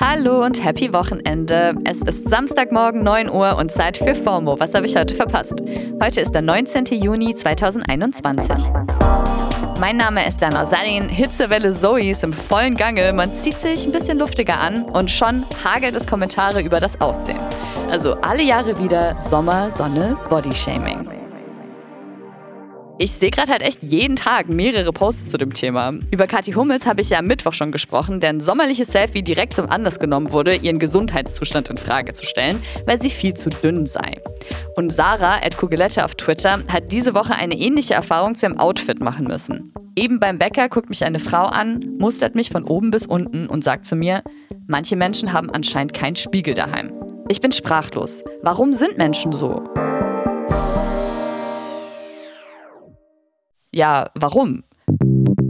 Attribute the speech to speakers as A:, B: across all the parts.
A: Hallo und happy Wochenende. Es ist Samstagmorgen 9 Uhr und Zeit für FOMO. Was habe ich heute verpasst? Heute ist der 19. Juni 2021. Mein Name ist Dana Salin. Hitzewelle Zoe ist im vollen Gange. Man zieht sich ein bisschen luftiger an und schon hagelt es Kommentare über das Aussehen. Also alle Jahre wieder Sommer, Sonne, Bodyshaming. Ich sehe gerade halt echt jeden Tag mehrere Posts zu dem Thema. Über Kathi Hummels habe ich ja am Mittwoch schon gesprochen, deren sommerliches Selfie direkt zum Anlass genommen wurde, ihren Gesundheitszustand in Frage zu stellen, weil sie viel zu dünn sei. Und Sarah, at Kugelette auf Twitter, hat diese Woche eine ähnliche Erfahrung zu ihrem Outfit machen müssen. Eben beim Bäcker guckt mich eine Frau an, mustert mich von oben bis unten und sagt zu mir, manche Menschen haben anscheinend keinen Spiegel daheim. Ich bin sprachlos. Warum sind Menschen so? Ja, warum?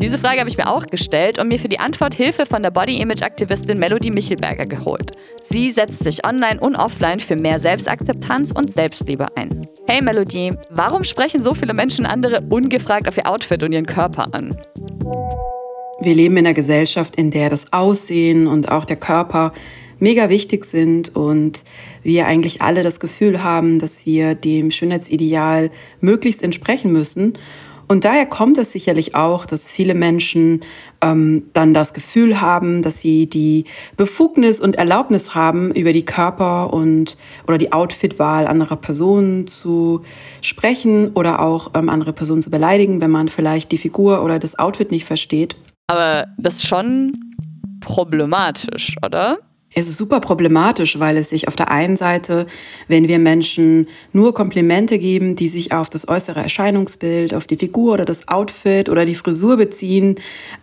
A: Diese Frage habe ich mir auch gestellt und mir für die Antwort Hilfe von der Body-Image-Aktivistin Melody Michelberger geholt. Sie setzt sich online und offline für mehr Selbstakzeptanz und Selbstliebe ein. Hey Melody, warum sprechen so viele Menschen andere ungefragt auf ihr Outfit und ihren Körper an?
B: Wir leben in einer Gesellschaft, in der das Aussehen und auch der Körper mega wichtig sind und wir eigentlich alle das Gefühl haben, dass wir dem Schönheitsideal möglichst entsprechen müssen. Und daher kommt es sicherlich auch, dass viele Menschen ähm, dann das Gefühl haben, dass sie die Befugnis und Erlaubnis haben, über die Körper und oder die Outfitwahl anderer Personen zu sprechen oder auch ähm, andere Personen zu beleidigen, wenn man vielleicht die Figur oder das Outfit nicht versteht.
A: Aber das ist schon problematisch, oder?
B: Es ist super problematisch, weil es sich auf der einen Seite, wenn wir Menschen nur Komplimente geben, die sich auf das äußere Erscheinungsbild, auf die Figur oder das Outfit oder die Frisur beziehen,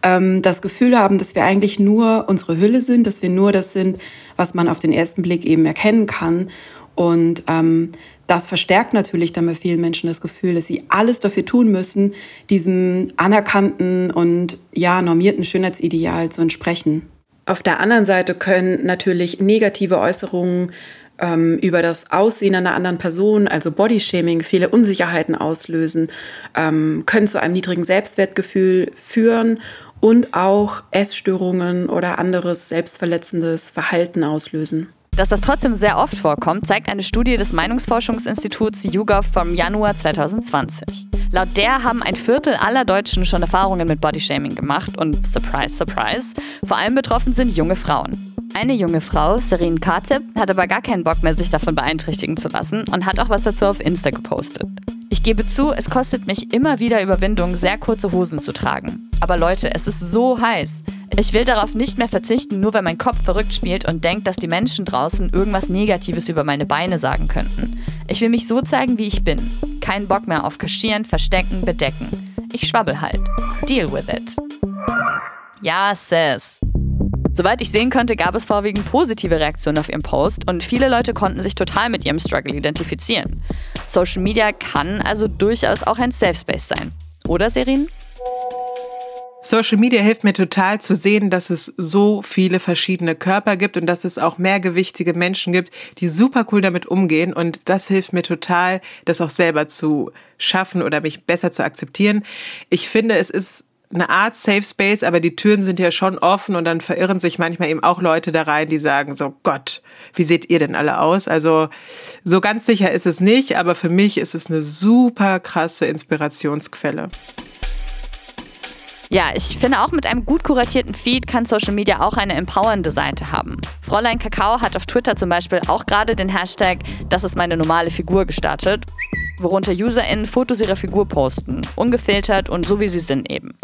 B: ähm, das Gefühl haben, dass wir eigentlich nur unsere Hülle sind, dass wir nur das sind, was man auf den ersten Blick eben erkennen kann. Und ähm, das verstärkt natürlich dann bei vielen Menschen das Gefühl, dass sie alles dafür tun müssen, diesem anerkannten und ja normierten Schönheitsideal zu entsprechen. Auf der anderen Seite können natürlich negative Äußerungen ähm, über das Aussehen einer anderen Person, also Bodyshaming, viele Unsicherheiten auslösen, ähm, können zu einem niedrigen Selbstwertgefühl führen und auch Essstörungen oder anderes selbstverletzendes Verhalten auslösen.
A: Dass das trotzdem sehr oft vorkommt, zeigt eine Studie des Meinungsforschungsinstituts YouGov vom Januar 2020. Laut der haben ein Viertel aller Deutschen schon Erfahrungen mit Bodyshaming gemacht und surprise, surprise, vor allem betroffen sind junge Frauen. Eine junge Frau, Serene Kateb, hat aber gar keinen Bock mehr, sich davon beeinträchtigen zu lassen und hat auch was dazu auf Insta gepostet. Gebe zu, es kostet mich immer wieder Überwindung, sehr kurze Hosen zu tragen. Aber Leute, es ist so heiß. Ich will darauf nicht mehr verzichten, nur weil mein Kopf verrückt spielt und denkt, dass die Menschen draußen irgendwas Negatives über meine Beine sagen könnten. Ich will mich so zeigen, wie ich bin. Kein Bock mehr auf Kaschieren, Verstecken, Bedecken. Ich schwabbel halt. Deal with it. Ja, sis. Soweit ich sehen konnte, gab es vorwiegend positive Reaktionen auf ihren Post und viele Leute konnten sich total mit ihrem Struggle identifizieren. Social Media kann also durchaus auch ein Safe Space sein. Oder, Serin?
C: Social Media hilft mir total zu sehen, dass es so viele verschiedene Körper gibt und dass es auch mehrgewichtige Menschen gibt, die super cool damit umgehen. Und das hilft mir total, das auch selber zu schaffen oder mich besser zu akzeptieren. Ich finde, es ist eine Art Safe Space, aber die Türen sind ja schon offen und dann verirren sich manchmal eben auch Leute da rein, die sagen so, Gott, wie seht ihr denn alle aus? Also so ganz sicher ist es nicht, aber für mich ist es eine super krasse Inspirationsquelle.
A: Ja, ich finde auch mit einem gut kuratierten Feed kann Social Media auch eine empowernde Seite haben. Fräulein Kakao hat auf Twitter zum Beispiel auch gerade den Hashtag Das ist meine normale Figur gestartet, worunter UserInnen Fotos ihrer Figur posten, ungefiltert und so wie sie sind eben.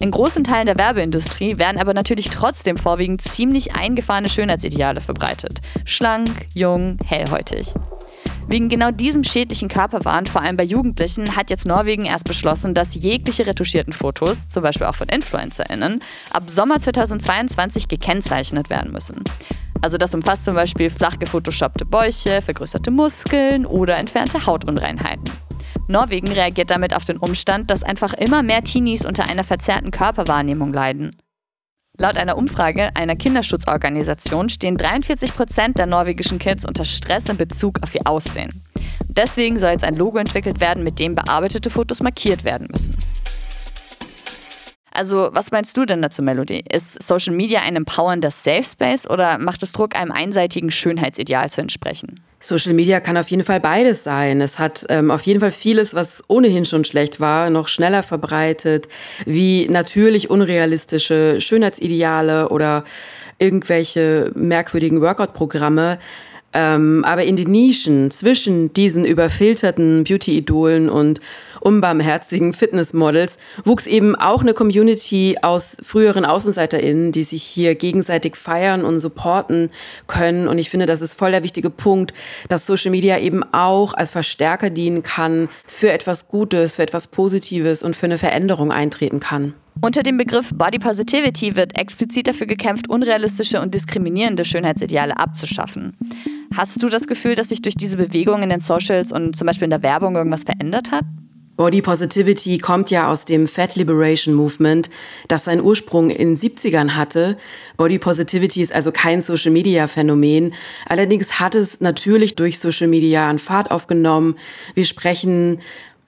A: In großen Teilen der Werbeindustrie werden aber natürlich trotzdem vorwiegend ziemlich eingefahrene Schönheitsideale verbreitet. Schlank, jung, hellhäutig. Wegen genau diesem schädlichen Körperwahn, vor allem bei Jugendlichen, hat jetzt Norwegen erst beschlossen, dass jegliche retuschierten Fotos, zum Beispiel auch von InfluencerInnen, ab Sommer 2022 gekennzeichnet werden müssen. Also das umfasst zum Beispiel flach gefotoshoppte Bäuche, vergrößerte Muskeln oder entfernte Hautunreinheiten. Norwegen reagiert damit auf den Umstand, dass einfach immer mehr Teenies unter einer verzerrten Körperwahrnehmung leiden. Laut einer Umfrage einer Kinderschutzorganisation stehen 43 Prozent der norwegischen Kids unter Stress in Bezug auf ihr Aussehen. Deswegen soll jetzt ein Logo entwickelt werden, mit dem bearbeitete Fotos markiert werden müssen. Also, was meinst du denn dazu, Melody? Ist Social Media ein empowerndes Safe Space oder macht es Druck, einem einseitigen Schönheitsideal zu entsprechen?
B: Social Media kann auf jeden Fall beides sein. Es hat ähm, auf jeden Fall vieles, was ohnehin schon schlecht war, noch schneller verbreitet, wie natürlich unrealistische Schönheitsideale oder irgendwelche merkwürdigen Workout-Programme. Ähm, aber in den Nischen zwischen diesen überfilterten Beauty-Idolen und unbarmherzigen Fitnessmodels wuchs eben auch eine Community aus früheren AußenseiterInnen, die sich hier gegenseitig feiern und supporten können. Und ich finde, das ist voll der wichtige Punkt, dass Social Media eben auch als Verstärker dienen kann für etwas Gutes, für etwas Positives und für eine Veränderung eintreten kann.
A: Unter dem Begriff Body Positivity wird explizit dafür gekämpft, unrealistische und diskriminierende Schönheitsideale abzuschaffen. Hast du das Gefühl, dass sich durch diese Bewegung in den Socials und zum Beispiel in der Werbung irgendwas verändert hat?
B: Body Positivity kommt ja aus dem Fat Liberation Movement, das seinen Ursprung in den 70ern hatte. Body Positivity ist also kein Social Media Phänomen. Allerdings hat es natürlich durch Social Media an Fahrt aufgenommen. Wir sprechen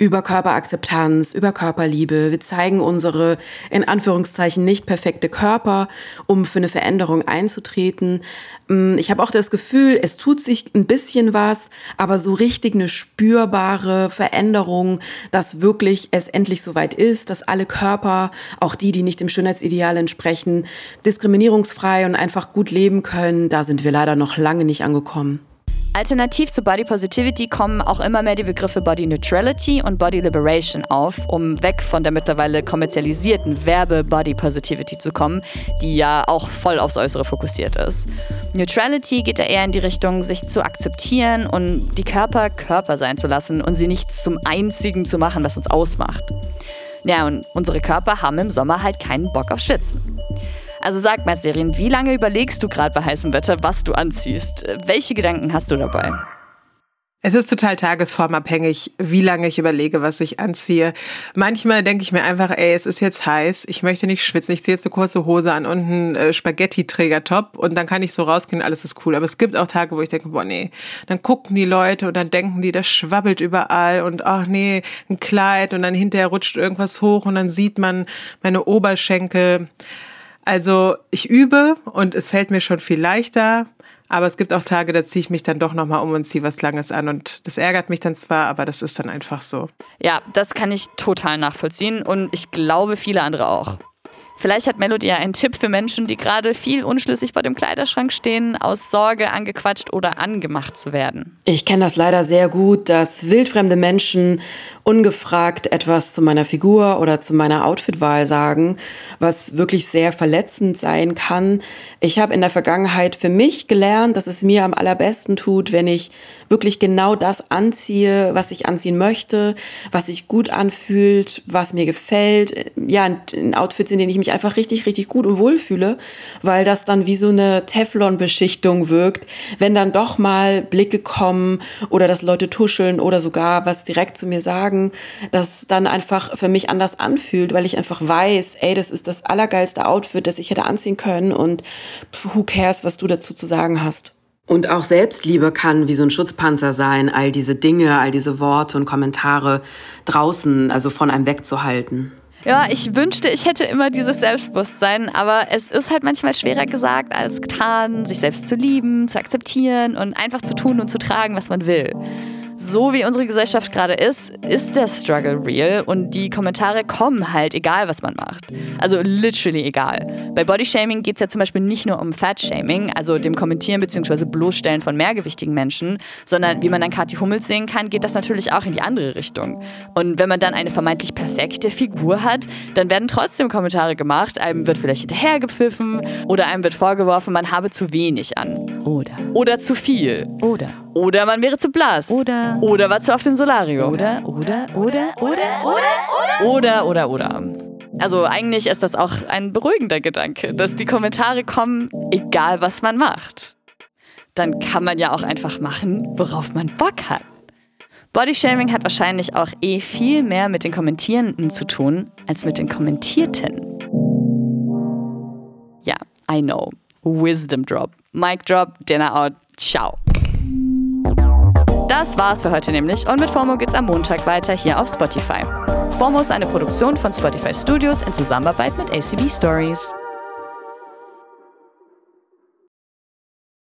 B: über Körperakzeptanz, über Körperliebe. Wir zeigen unsere in Anführungszeichen nicht perfekte Körper, um für eine Veränderung einzutreten. Mm, ich habe auch das Gefühl, es tut sich ein bisschen was, aber so richtig eine spürbare Veränderung, dass wirklich es endlich soweit ist, dass alle Körper, auch die, die nicht dem Schönheitsideal entsprechen, diskriminierungsfrei und einfach gut leben können, da sind wir leider noch lange nicht angekommen.
A: Alternativ zu Body Positivity kommen auch immer mehr die Begriffe Body Neutrality und Body Liberation auf, um weg von der mittlerweile kommerzialisierten Werbe-Body Positivity zu kommen, die ja auch voll aufs Äußere fokussiert ist. Neutrality geht ja eher in die Richtung, sich zu akzeptieren und die Körper Körper sein zu lassen und sie nicht zum einzigen zu machen, was uns ausmacht. Ja, und unsere Körper haben im Sommer halt keinen Bock auf Schwitzen. Also sag mal, Serin, wie lange überlegst du gerade bei heißem Wetter, was du anziehst? Welche Gedanken hast du dabei?
C: Es ist total tagesformabhängig, wie lange ich überlege, was ich anziehe. Manchmal denke ich mir einfach, ey, es ist jetzt heiß, ich möchte nicht schwitzen, ich ziehe jetzt eine kurze Hose an und einen äh, Spaghetti-Trägertop und dann kann ich so rausgehen, alles ist cool. Aber es gibt auch Tage, wo ich denke, boah, nee, dann gucken die Leute und dann denken die, das schwabbelt überall und ach nee, ein Kleid und dann hinterher rutscht irgendwas hoch und dann sieht man meine Oberschenkel. Also ich übe und es fällt mir schon viel leichter. Aber es gibt auch Tage, da ziehe ich mich dann doch nochmal um und ziehe was Langes an. Und das ärgert mich dann zwar, aber das ist dann einfach so.
A: Ja, das kann ich total nachvollziehen und ich glaube viele andere auch. Vielleicht hat Melody ja einen Tipp für Menschen, die gerade viel unschlüssig vor dem Kleiderschrank stehen, aus Sorge angequatscht oder angemacht zu werden.
B: Ich kenne das leider sehr gut, dass wildfremde Menschen ungefragt etwas zu meiner Figur oder zu meiner Outfitwahl sagen, was wirklich sehr verletzend sein kann. Ich habe in der Vergangenheit für mich gelernt, dass es mir am allerbesten tut, wenn ich wirklich genau das anziehe, was ich anziehen möchte, was sich gut anfühlt, was mir gefällt. Ja, in Outfits, in denen ich mich einfach richtig, richtig gut und wohl fühle, weil das dann wie so eine Teflon-Beschichtung wirkt, wenn dann doch mal Blicke kommen oder dass Leute tuscheln oder sogar was direkt zu mir sagen dass dann einfach für mich anders anfühlt, weil ich einfach weiß, ey, das ist das allergeilste Outfit, das ich hätte anziehen können und who cares, was du dazu zu sagen hast. Und auch Selbstliebe kann wie so ein Schutzpanzer sein, all diese Dinge, all diese Worte und Kommentare draußen, also von einem wegzuhalten.
A: Ja, ich wünschte, ich hätte immer dieses Selbstbewusstsein, aber es ist halt manchmal schwerer gesagt als getan, sich selbst zu lieben, zu akzeptieren und einfach zu tun und zu tragen, was man will so wie unsere Gesellschaft gerade ist, ist der Struggle real und die Kommentare kommen halt, egal was man macht. Also literally egal. Bei Bodyshaming geht es ja zum Beispiel nicht nur um Fatshaming, also dem Kommentieren bzw. Bloßstellen von mehrgewichtigen Menschen, sondern wie man an Kathi Hummels sehen kann, geht das natürlich auch in die andere Richtung. Und wenn man dann eine vermeintlich perfekte Figur hat, dann werden trotzdem Kommentare gemacht, einem wird vielleicht hinterhergepfiffen oder einem wird vorgeworfen, man habe zu wenig an. Oder. Oder zu viel.
B: Oder.
A: Oder man wäre zu blass.
B: Oder.
A: Oder war zu oft im Solarium.
B: Oder, oder, oder, oder, oder,
A: oder. Oder, oder, oder. Also eigentlich ist das auch ein beruhigender Gedanke, dass die Kommentare kommen, egal was man macht. Dann kann man ja auch einfach machen, worauf man Bock hat. Bodyshaming hat wahrscheinlich auch eh viel mehr mit den Kommentierenden zu tun, als mit den Kommentierten. Ja, I know. Wisdom Drop. Mic Drop, Dinner Out. Ciao. Das war's für heute nämlich und mit FOMO geht's am Montag weiter hier auf Spotify. FOMO ist eine Produktion von Spotify Studios in Zusammenarbeit mit ACB Stories.